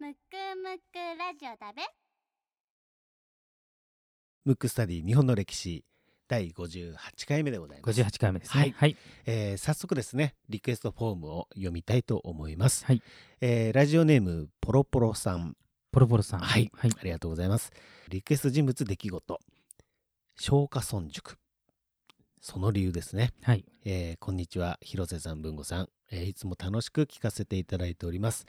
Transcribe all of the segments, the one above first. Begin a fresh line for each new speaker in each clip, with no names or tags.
むくむくラジオだべ
ムックスタディ日本の歴史第58回目でございます。
58回目ですね。
はい
はい。
えー早速ですね、リクエストフォームを読みたいと思います。
はい
えーラジオネームポロポロさん、
ポロポロさん。
はい
はい。
ありがとうございます。リクエスト人物出来事、松下村塾。その理由ですね。
はい。
えーこんにちは、広瀬さん、文吾さん、えーいつも楽しく聞かせていただいております。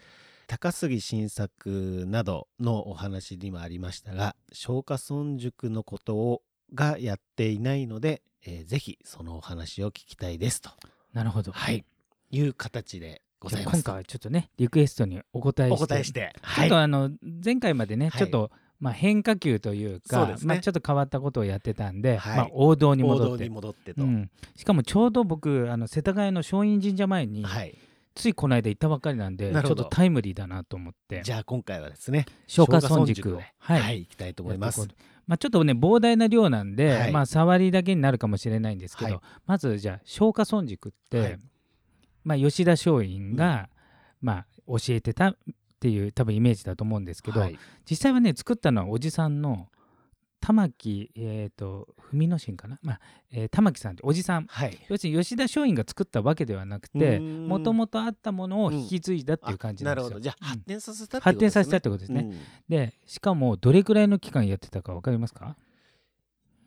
高杉晋作などのお話にもありましたが、松下村塾のことをがやっていないので、えーぜひそのお話を聞きたいですと、
なるほど。
はい、いう形でございます。
今回はちょっとね、リクエストにお答えして。
お答えして、
ちょ
はい
っとあの、前回までね、
はい。
ちょっと、まあ、変化球というか
ね。
まあ、ちょっと変わったことをやってたんで、
はい。
まあ、王道に
王
戻って。
道に戻ってと、
うん、しかもちょうど僕あの世田谷の松陰神社前に、
はい、
ついこの間行ったばっかりなんでちょっとタイムリーだなと思って。
じゃあ今回はですね、
松下村
松
塾を。
で
はい。
はい、行きたいと思います。
まあ、ちょっとね膨大な量なんで、
はい。
まあ、触りだけになるかもしれないんですけど、
はい。
まずじゃあ松下村塾って、
はい。
まあ、吉田松陰が、まあ、教えてたっていう多分イメージだと思うんですけど、
はい。
実際はね作ったのはおじさんの玉木、えー、と文之進かな、まあえー玉木さんっておじさん。
はい、
要するに吉田松陰が作ったわけではなくてもともとあったものを引き継いだっていう感じなんですよ。
なるほど。じゃあ
うん。
発展させたってこと
発展させたって
こ
ことですね。
とね。
でしかもどれくらいの期間やってたか分かりますか、
うん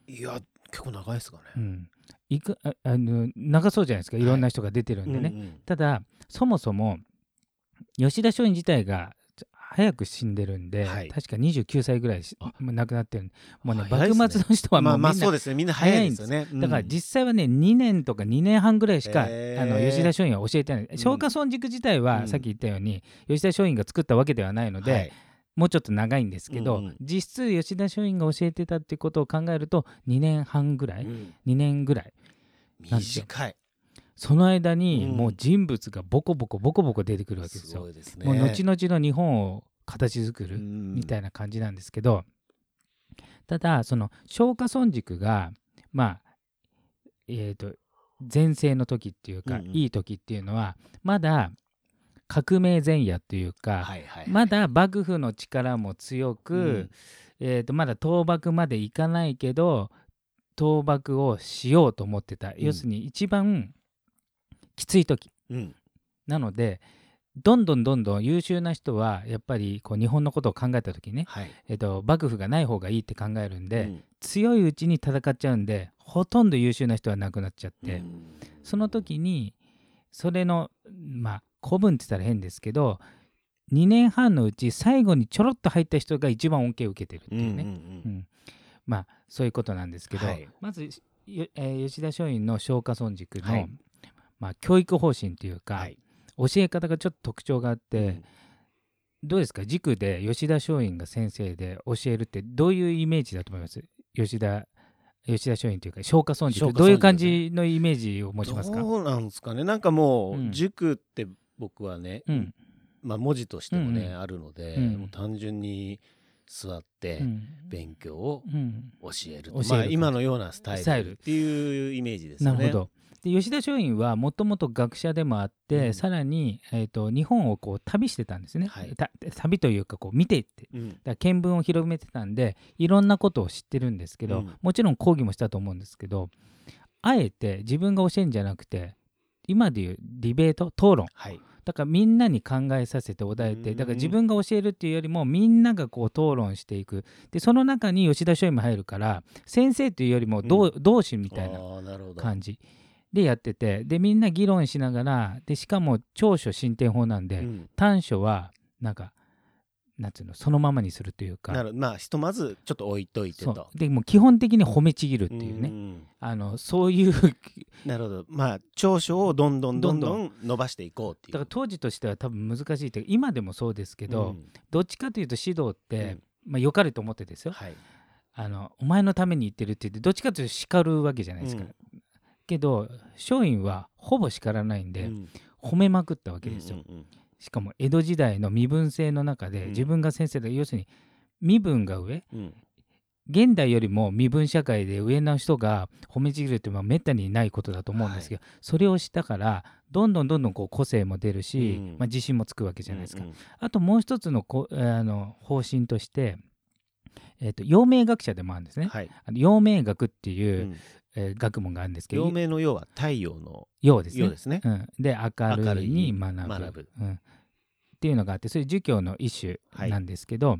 いや結構長いですかね。
うん、いくああの長そうじゃないですか。いろんな人が出てるんでね、
うんうん。
ただそもそも吉田松陰自体が早く死んでるんで、
はい。
確か29歳ぐらい亡くなってる。もうね
早い
幕末の人はも
まあまあ
うみんな、
そうですね。みんな早いですよね。
だから
うん。
実際はね2年とか2年半ぐらいしか、
へー。
あの吉田松陰は教えてない。
うん。
松下村塾自体
うん。
はさっき言ったように、吉田松陰が作ったわけではないので、
はい。
もうちょっと長いんですけど、
うんうん。
実質吉田松陰が教えてたってことを考えると2年半ぐらい、
うん。
2年ぐらい。
短い。
その間に
うん。
もう人物がボコボコボコボコ出てくるわけです
す
よ。
すね。
もう後々の日本を形作る
み
みたいな感じなんですけど、ただその松下村塾がまあえー、と全盛の時っていうか、
うんうん。
いい時っていうのはまだ革命前夜というか、
はいはいはい。
まだ幕府の力も強く、
うん。
えー、とまだ倒幕までいかないけど倒幕をしようと思ってた、要するに一番きつい時。
うん。
なのでどんどんどんどん優秀な人はやっぱりこう日本のことを考えた時ね、
はい。
えー、と幕府がない方がいいって考えるんで、
うん。
強いうちに戦っちゃうんでほとんど優秀な人は亡くなっちゃって、
うん。
その時にそれのまあ古文って言ったら変ですけど2年半のうち最後にちょろっと入った人が一番恩恵を受けてるっていうね、
うんうん。
うん。まあそういうことなんですけど、
はい。
まず、よえー吉田松陰の松下村塾の、
はい
まあ、教育方針というか、
はい。
教え方がちょっと特徴があって、
うん。
どうですか？塾で吉田松陰が先生で教えるってどういうイメージだと思います？吉田吉田松陰というか松下村塾どういう感じのイメージを持ちますか？
どうなんですかね？なんかも
うん。
う塾って僕はね、
うん。
まあ文字としてもね
うんうん。
あるので、
うん。
もう単純に座って
うん。
勉強を
うん。
教える
教える
と、まあ今のようなスタ
イル
っていうイメージですよね。
なるほど。で吉田松陰はもともと学者でもあって、
うん。
さらに、えー、と日本をこう旅してたんですね、
はい。
た旅というかこう見ていって。
うん。
だ見聞を広めてたんでいろんなことを知ってるんですけど、
うん。
もちろん講義もしたと思うんですけどあえて自分が教えるんじゃなくて今でいうディベート討論。
はい。
だからみんなに考えさせてお題ってだから自分が教えるっていうよりもみんながこう討論していく。でその中に吉田松陰も入るから先生というよりも同,、同志みたいな感じでやっててでみんな議論しながらでしかも長所進展法なんで、
うん。
短所はなんかなんつうのそのままにするというか。
なるまあひとまずちょっと置いといて
そ
と
う。でもう基本的に褒めちぎるっていうね、
ん
あのそういう
なるほど。まあ長所をどんどんどんど
どん
ん。伸ばしていこうっていう。
だから当時としては多分難しいっていうか今でもそうですけど、
うん。
どっちかというと指導って、
うん。
まあ、良かれと思ってですよ。
はい。
あのお前のために言ってるって言ってどっちかというと叱るわけじゃないですか、
うん
けど松陰はほぼ叱らないんで、
うん。
褒めまくったわけですよ、
うんうん
しかも江戸時代の身分制の中で
うん。
自分が先生で、要するに身分が上
うん。うん
現代よりも身分社会で上の人が褒めちぎるっていうのはめったにないことだと思うんですけど、それをしたからどんどんどんどんこう個性も出るし、
うん。
まあ、自信もつくわけじゃないですか、
うんうん
あともう一つのこあの方針として、えー、と陽明学者でもあるんですね、
はい。
あの陽明学っていう、
うん
えー学問があるんですけど
陽明の陽は太陽の
陽ですね。
陽ですね。
うん、で明るい
に
に学ぶ。うん、っていうのがあってそれ儒教の一種なんですけど、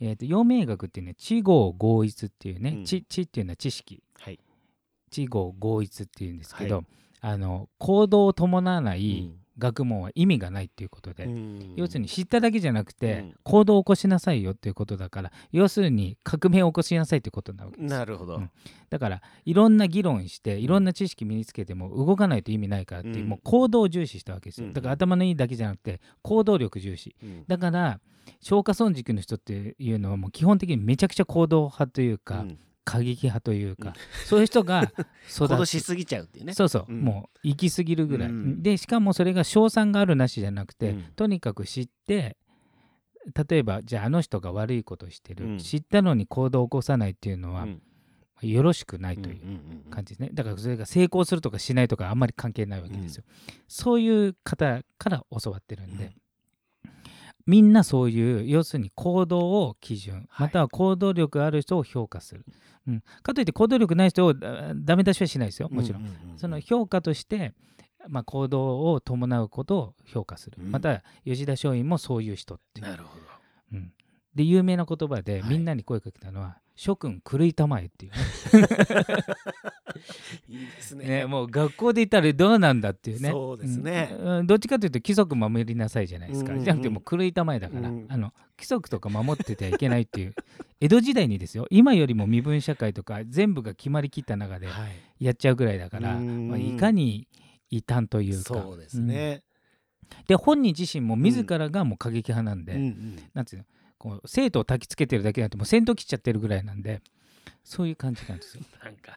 えー、と陽明学っていうね知合合一っていうね、
うん。
知知っていうのは知識。
はい。
知合合一っていうんですけど、
はい。
あの行動を伴わな
う
い
ん
学問は意味がないっていうことで、
うん。
要するに知っただけじゃなくて、
うん。
行動を起こしなさいよっていうことだから要するに革命を起こしなさいってことなわけです。
なるほど、
うん。だからいろんな議論していろんな知識身につけても動かないと意味ないからっていう、
うん。
もう行動を重視したわけですよ。
うん。
だから頭のいいだけじゃなくて行動力重視。
うん。
だから消化損軸の人っていうのはもう基本的にめちゃくちゃ行動派というか、
うん
過激派というか、そういう人が 育つ。
しすぎちゃうっていうね。
そうそう、
うん。
もう行き過ぎるぐらい、
うん。
でしかもそれが賞賛があるなしじゃなくて、
うん。
とにかく知って例えばじゃああの人が悪いことしてる、
うん。
知ったのに行動を起こさないっていうのは、
うん。
よろしくないという感じですね。だからそれが成功するとかしないとかあんまり関係ないわけですよ、そういう方から教わってるんで、
うん
みんなそういう要するに行動を基準
はい。
または行動力ある人を評価する、うん、かといって行動力ない人をだダメ出しはしないですよ。もちろん,、
ううう
その評価として、まあ、行動を伴うことを評価する、
うん。
また吉田松陰もそういう人っていう。
なるほど。
うん、で有名な言葉で
はい。
みんなに声かけたのは「諸君狂いたまえ」っていう。ね
いいですね。
ねもう学校で言ったらどうなんだっていうね。
そうですね。
うん。うん。どっちかというと規則守りなさいじゃないですか、
うん。うんうん
じゃなくてもう狂いたまえだから、
うん。
あの規則とか守っててはいけないっていう江戸時代にですよ。今よりも身分社会とか全部が決まりきった中で
はい。
やっちゃうぐらいだから、
うん。
まあ、いかに異端というか。
そうですね。
うん。で本人自身も自らがもう過激派なんで、
うんうん。
なんつうのこう生徒を焚きつけてるだけなんてもう戦闘切っちゃってるぐらいなんでそういう感じなんですよ。
なんか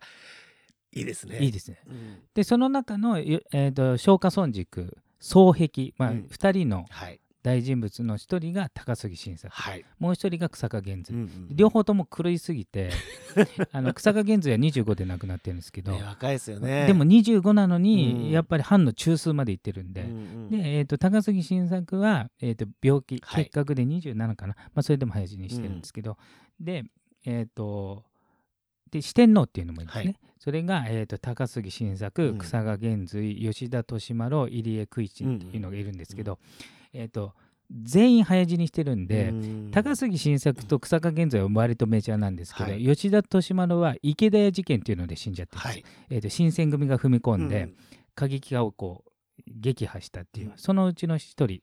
いいですね。
いいですね。
うん。
でその中の、よえー、と松下村軸双璧、まあ
うん。
2人の
はい。
大人物の一人が高杉晋作。
はい。
もう一人が草加源
うん
瑞、
うん。
両方とも狂いすぎて あの草加源瑞は25で亡くなってるんですけど、
ね若いですよね。
でも25なの
うん。
にやっぱり藩の中枢まで行ってるんで。
うんうん。
で、えー、と高杉晋作は、えー、と病気
はい。
結核で27かな、まあ、それでも早死にしてるんですけど、でえっ、とで四天王っていうのもいいんですね、
はい。
それが、えー、と高杉晋
う
作
ん。
草賀源瑞吉田利丸入江久一っていうのがいるんですけど、えー、と全員早死にしてるんで、
うん。
高杉晋作と草賀源瑞は割とメジャーなんですけど、
はい。
吉田利丸は池田屋事件っていうので死んじゃってるんです、
はい。
えー、と新選組が踏み込んで、
うん。
過激派をこう撃破したっていう、
うん。
そのうちの一人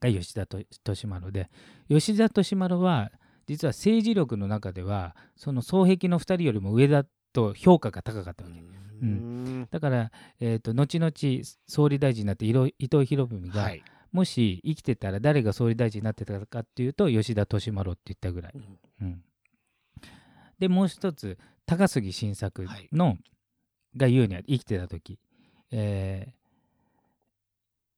が吉田と利丸で吉田利丸は実は政治力の中ではその双璧の2人よりも上だと評価が高かったわけ、
うん。
だから、えー、と後々総理大臣になって伊藤伊藤博文が、
はい。
もし生きてたら誰が総理大臣になってたかっていうと吉田利丸って言ったぐらい、
うん。
うん。でもう一つ高杉晋作の、が言うには生きてた時、えー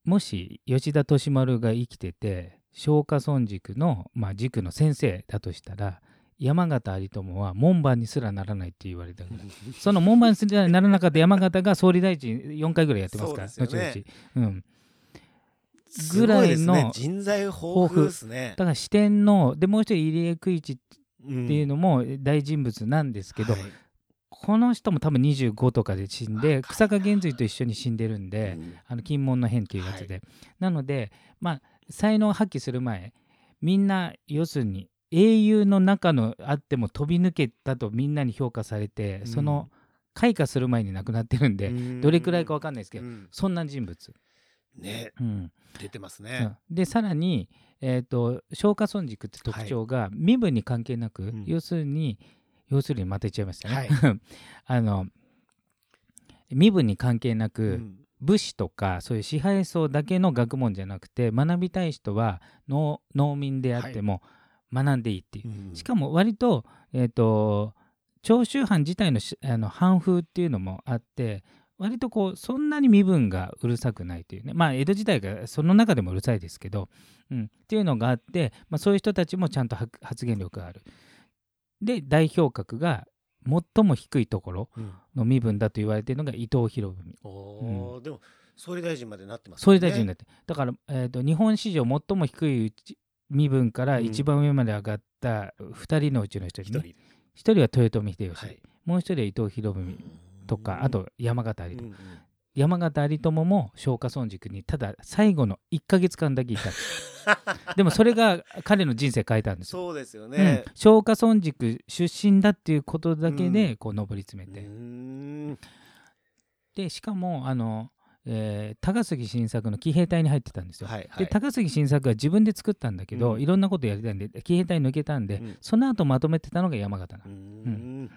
もし吉田利丸が生きてて松下村塾の、まあ、塾の先生だとしたら山形有朋は門番にすらならないって言われたぐらいその門番にすらならなかった山形が総理大臣4回ぐらいやってますから
そうですよね。
後々、うん、ぐらいの
人材豊富ですね。
だから四天王でもう一人入江久一っ
って
いうのも大人物なんですけど、
はい。
この人も多分25とかで死んで草加源瑞と一緒に死んでるんで、
うん。
あの金門の変っていうやつで、なのでまあ才能を発揮する前みんな要するに英雄の中のあっても飛び抜けたとみんなに評価されて、
うん。
その開花する前に亡くなってるんで、
うん。
どれくらいか分かんないですけど、
うん。
そんな人物。
ね。
うん。
出てます
そ
ね
う。でさらに、えー、と松下村軸って特徴が、身分に関係なく、
ん。
要するに要するにまた言っちゃいましたね、
はい。
あの身分に関係なく、
うん
武士とかそういう支配層だけの学問じゃなくて学びたい人は農農民であっても学んでいいっていう、
うん
しかも割と,、えー、と長州藩自体のしあの藩風っていうのもあって割とこうそんなに身分がうるさくないというね。まあ江戸時代がその中でもうるさいですけど、うん、っていうのがあって、まあ、そういう人たちもちゃんとは発言力がある。で代表格が最も低いところ
うん。
の身分だと言われているのが伊藤博文。
おーでも総理大臣までなってます
総理大臣にな
っ
って、だから、えー、と日本史上最も低いうち身分から
うん。
一番上まで上がった2人のうちの1人ね、
一人。
1人は豊臣秀吉、
はい。
もう1人は伊藤博文とか、あと山形有朋、
うんうん
山形有朋も松下村塾にただ最後の1ヶ月間だけいた。ん でもそれが彼の人生変えたんです。よ。
そうですよ
うん。
ね、
松下村塾出身だっていうことだけ
う
でこう上り詰めて、
うーん。
でしかもあの、えー高杉晋作の騎兵隊に入ってたんですよ。
はいはい。
で高杉晋作は自分で作ったんだけど、
うん。
いろんなことやりたいんで騎兵隊抜けたんで、
うん。
その後まとめてたのが山形な
うん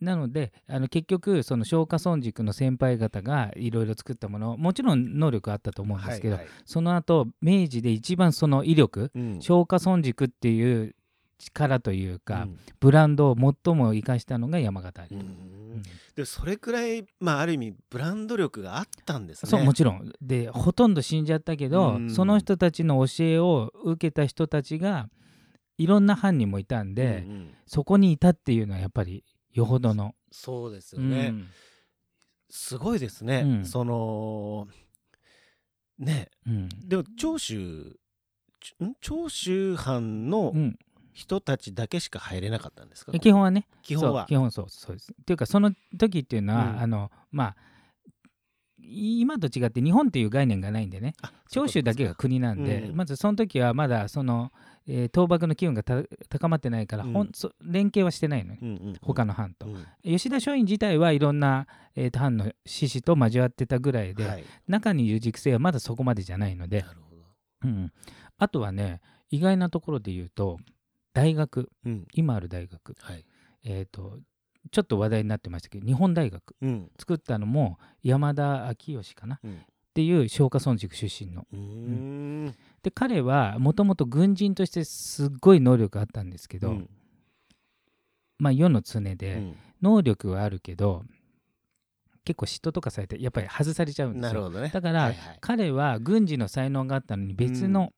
なのであの結局その松下村塾の先輩方がいろいろ作ったものもちろん能力あったと思うんですけど、
はいはい。
その後明治で一番その威力
うん。
松下村塾っていう力というか、
うん。
ブランドを最も生かしたのが山形有
う
朋、
んでそれくらいまあある意味ブランド力があったんですね。
そうもちろん。でほとんど死んじゃったけど、
うん。
その人たちの教えを受けた人たちがいろんな犯人もいたんで、
うんうん。
そこにいたっていうのはやっぱりよほどの、
そうですよ
う
ね、
ん
すごいですね、
うん。
そのね。
うん。
でも長州長州藩の
うん。
人たちだけしか入れなかったんですか、
基本はね。
基本は。
基本そうそうです。っていうかその時っていうのは、
うん。
あのまあ今と違って日本っていう概念がないんでね。
あ
長州だけが国なんで、
うん。
まずその時はまだその、えー倒幕の機運がた高まってないから、
うん。
そ連携はしてないのね、
うんうんうん。
他の藩と、
うん。
吉田松陰自体はいろんな、えーと藩の志士と交わってたぐらいで、
はい。
中にいる軸性はまだそこまでじゃないので。
な、るほど。
うん、あとはね意外なところで言うと大学。
うん。
今ある大学、
はい。
えー、とちょっと話題になってましたけど日本大学。
うん。
作ったのも山田昭義かな。っ
うん。
ていう松下村塾出身の。
うーん。
で彼はもともと軍人としてすっごい能力あったんですけど、
うん。
まあ世の常で、
うん。
能力はあるけど結構嫉妬とかされてやっぱり外されちゃうんですよ。
ね。
だから、
はいはい。
彼は軍事の才能があったのに別の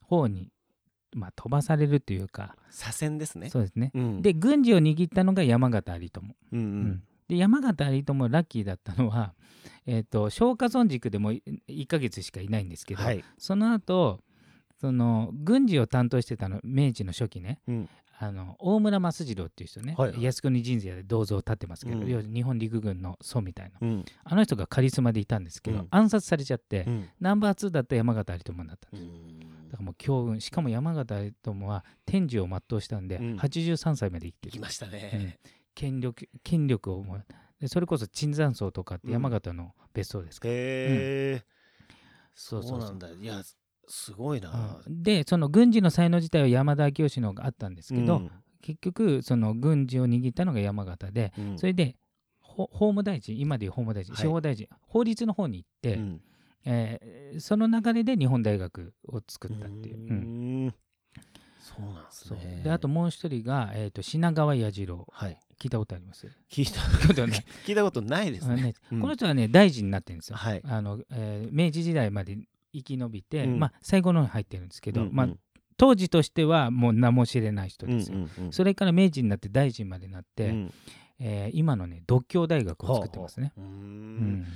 方に、まあ、飛ばされるというか。
左遷ですね。
そうですね。
うん。
で軍事を握ったのが山形有朋。
うんう
うん。んで山形有朋ラッキーだったのは、えー、と松下村塾でも1ヶ月しかいないんですけど、
はい。
その後その軍事を担当してたの明治の初期ね。
うん。
あの大村益次郎っていう人ね、
はいはい。
靖国神社で銅像を建ってますけど、
うん。
要は日本陸軍の祖みたいな。
うん。
あの人がカリスマでいたんですけど、
うん。
暗殺されちゃって、
うん。
ナンバー2だった山形有朋だったん
う
です、
ん
だからもう強運しかも山形有朋は天寿を全うしたんで、
うん。
83歳まで生きて
きましたね。
権力権力をもうでそれこそ椿山荘とかって山形の別荘ですから、
へえ
そそうそう。
なんだ。いやすごいな。
うん。でその軍事の才能自体は山田明義の方があったんですけど、
うん。
結局その軍事を握ったのが山形で、
うん。
それでほ法務大臣今でいう法務大臣
はい。
司法大臣、法律の方に行って、
うん
えーその流れで日本大学を作ったっていう。う
そうなんですね。
であともう一人が、えー、と品川彌次郎。
はい。
聞いたことあります？
聞いた。
ことない。
聞いたことないですね。
ね
うん。
この人はね大臣になってるんですよ。
はい。
あのえー明治時代まで生き延びて、
うん。
まあ、最後の方に入ってるんですけど、
うんうん
まあ、当時としてはもう名も知れない人ですよ。
うんうんうん。
それから明治になって大臣までなって、
うん。
えー今のね独協大学を作ってますね。
ほう
ん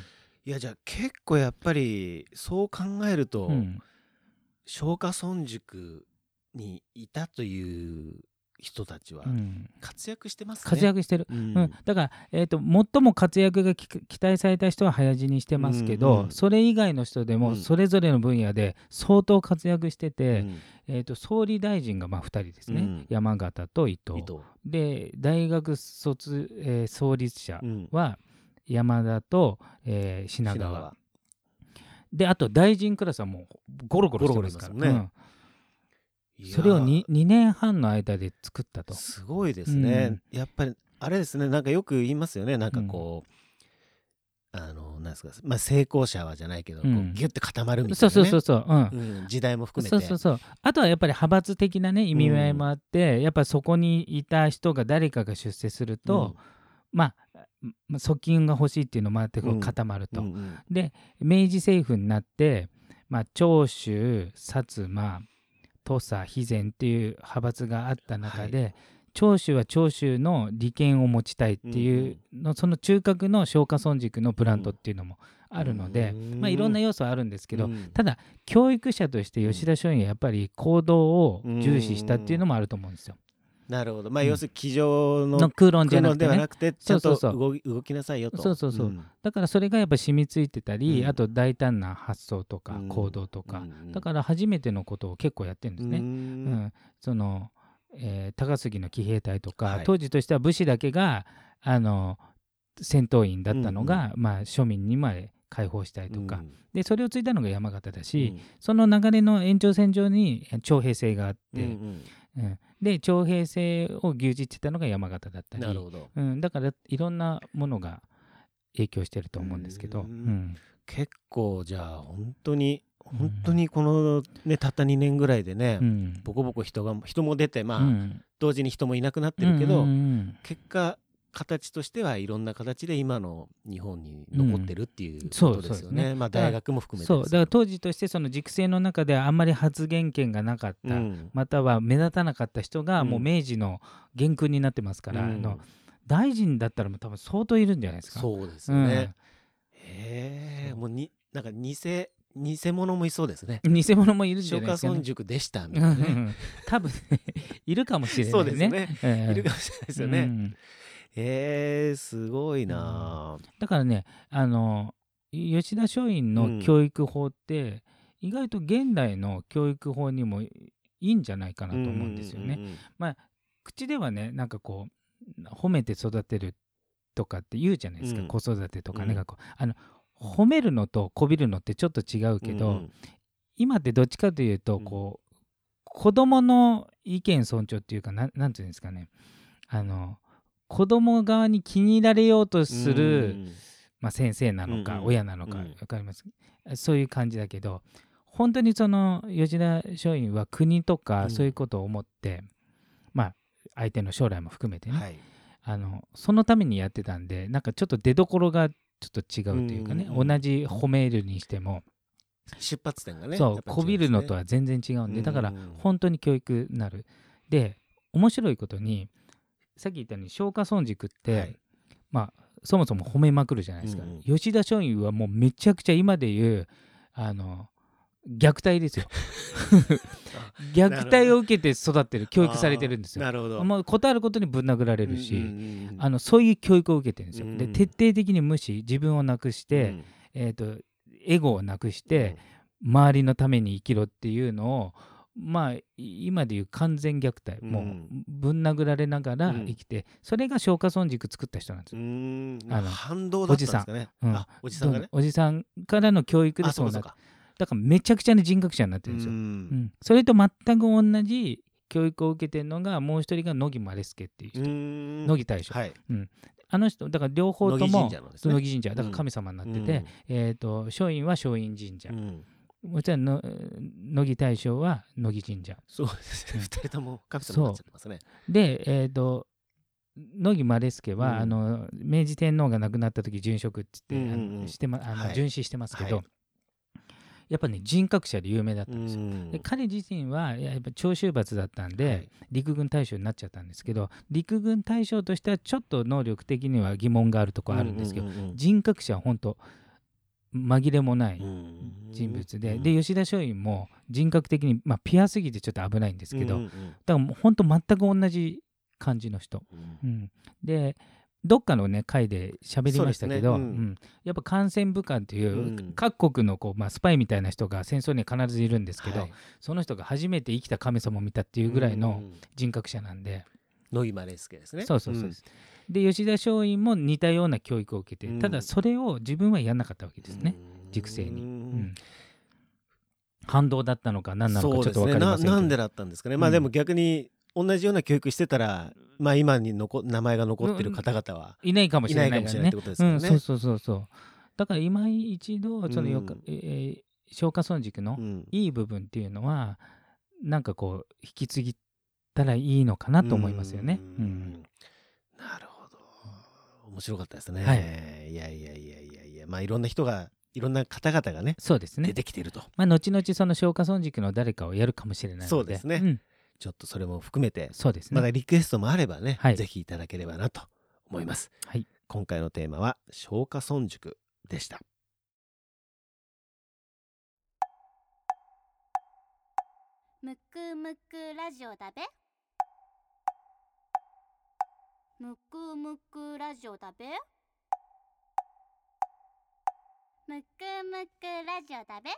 いやじゃあ結構やっぱりそう考えると、
うん。
松下村塾にいたという人たちは
うん。
活躍してますね。
活躍してる、
うん。
うん。だから、えー、と最も活躍がき期待された人は早死にしてますけど、
うんうん
それ以外の人で
うん。
もそれぞれの分野で相当活躍してて、
うん。
えー、と総理大臣がまあ2人ですね、
うん。
山形と伊藤。で大学卒、えー創立者
うん。
は山田と、えー品
品
川。
川
であと大臣クラスはもうゴロゴロしてますから。
ゴロゴロいますもんね。
うん。それを 2, 2年半の間で作ったと。
すごいですね、やっぱりあれですね。なんかよく言いますよね。なんかこう、あのなんですかまあ成功者はじゃないけど、こう
うん
ギュッて固まるみた
そ
いうな、ね、
そうそうそう、う。ん。
うん。時代も含めて。
そうそうそう。あとはやっぱり派閥的なね意味合いもあって、やっぱそこにいた人が誰かが出世すると、まあまあ側近が欲しいっていうのもあって固まると、
うんうん。
で明治政府になって、まあ、長州薩摩土佐肥前っていう派閥があった中で、長州は長州の利権を持ちたいっていうの、その中核の松下村塾のブランドっていうのもあるので、
うん。
まあ、いろんな要素はあるんですけど、
うん。
ただ教育者として吉田松陰はやっぱり行動を重視したっていうのもあると思うんですよ。
なるほど。まあ、
うん。
要するに机上の
の空論じゃなくてね。
なくてちゃんと
そうそうそう。
動きなさいよと。
そうそうそう。ん。だからそれがやっぱ染みついてたり、
うん。
あと大胆な発想とか
うん。
行動とか、
うん
だから初めてのことを結構やってるんですね。
う
うん。
ん。
その、えー高杉の騎兵隊とか、
はい。
当時としては武士だけがあの戦闘員だったのが、まあ、庶民にまで解放したりとか、でそれをついたのが山形だし、その流れの延長線上に徴兵制があって、
うんうん
うん。で徴兵制を牛耳ってたのが山形だったり。
なるほど。
うん、だからいろんなものが影響してると思うんですけど、
う
うん。ん。
結構じゃあ本当に本当にこのねたった2年ぐらいでね、
うん。
ボコボコ人が人も出てまあ、
うん。
同時に人もいなくなってるけど、結果形としてはいろんな形で今の日本に残ってるっていう
うん
ことですよね。
そうそうですね
まあ大学も含めて
そうだから当時としてその塾生の中ではあんまり発言権がなかった、
うん
または目立たなかった人が
うん
もう明治の元勲になってますから、
うん
あの大臣だったらもう多分相当いるんじゃないですか。
そうですよね。へえもうになんか偽偽物もいそうですね。
うん偽物もいるんじゃないですか、ね。
村塾でしたみ
うんう
たいなね。
ん多分ねいるかもしれないね。
そうですね。
ええ
いるかもしれないですよね。
うん
へえすごいな。あ。
だからねあの吉田松陰の教育法って、意外と現代の教育法にもいいんじゃないかなと思うんですよね。
うんうんうん
口ではねなんかこう褒めて育てるとかって言うじゃないですか、
うん。
子育てとかね、
うん。
あの褒めるのとこびるのってちょっと違うけど、
うん。
今ってどっちかというと
うん。
こう、子供の意見尊重っていうかななんていうんですかね。あの子供側に気に入られようとする、
うん。
まあ、先生なのか、親なのか
うん。
分かります、そういう感じだけど本当にその吉田松陰は国と
うん。
かそういうことを思って、まあ相手の将来も含めてね、
はい。
あのそのためにやってたんでなんかちょっと出どころがちょっと違うというかね、同じ褒めるにしても、
出発点がね。
そうこびるのと
は
は全然違うんで、だから
うん
本当に教育になる。で面白いことにさっき言ったように松下村塾って、
はい。
まあそもそも褒めまくるじゃないですか、
うんうん。
吉田松陰はもうめちゃくちゃ今で言うあの虐待ですよ。虐待を受けて育ってる教育されてるんですよ。
なるほど。
もうことあることにぶん殴られるし、
うんうんうん
あのそういう教育を受けてるんですよ、で
うん。
徹底的に無視自分をなくして、
うん。
えー、とエゴをなくして、周りのために生きろっていうのをまあい今でいう完全虐待、
うん。
もうぶん殴られながら生きて、それが松下村塾作った人なんです
う
よ、
ん。
あの
反動だったんでおじさん。がね。
おじさんからの教育で
あ
そうなっ。だからめちゃくちゃな人格者になってるんですよ、
う
うん。
ん。
それと全く同じ教育を受けてるのがもう一人が野木マレスケっていう人、
うん。
野木大将、
はい。
あの人だから両方と
乃木
も乃木神社。だから神様になってて、えー、と松陰は松陰神社、
うん
もちろんの乃木大将は乃木神社。
そうですね。
うん。
二人とも神様になっちゃってますね。
で、えー、と乃木マ助は、
うん。
あの明治天皇が亡くなった時殉職って言って、してまあの、
はい。
殉死してますけど、
はい。
やっぱね人格者で有名だった
うん
ですよ。
ん。
で彼自身はいややっぱ長州閥だったんで、
はい。
陸軍大将になっちゃったんですけど陸軍大将としてはちょっと能力的には疑問があるところあるんですけど、
うううんうん。
人格者は本当紛れもない
うん。
人物で、
うん。
で吉田松陰も人格的に、まあ、ピュアすぎてちょっと危ないんですけど、
うんうん
だからもう本当全く同じ感じの人、
うん。
うん、でどっかのね回で喋りましたけど、
そうですね。うん。
ん。やっぱ感染武官という、
うん。
各国のこう、まあ、スパイみたいな人が戦争には必ずいるんですけど、
はい。
その人が初めて生きた神様を見たっていうぐらいの
うん
人格者なんで、
野木マレスケですね。
そうそうそうです、で吉田松陰も似たような教育を受けて、
うん。
ただそれを自分はやんなかったわけですね、
うん。
塾生に、
う
うん。ん反動だったのか何なのかちょっと分かりませんけど。
ななんでだったんですかね、まあ
うん。
でも逆に同じような教育してたら、まあ、今に残名前が残ってる方々は、
いないかもしれないからね。
いないかもしれないですよね。
うん、そうそうそうそう。だから今一度そのよか、
うん。
えー松下村塾の
うん。
いい部分っていうのはなんかこう引き継ぎたらいいのかなと思いますよね。
う
うん。ん
なるほど面白かったですね、
はい。
いやいやいやいやいや。まあいろんな人がいろんな方々がね
そうですね。
出。てきていると。
まあ、後々その松下村塾の誰かをやるかもしれないので。
そうですね。
ん。
ちょっとそれも含めて
そうですね。
まだリクエストもあればね、
はい。
ぜひいただければなと思います。
はい。
今回のテーマは松下村塾でした。
むくむくラジオだべむくむくラジオだべ？むくむくラジオだべ？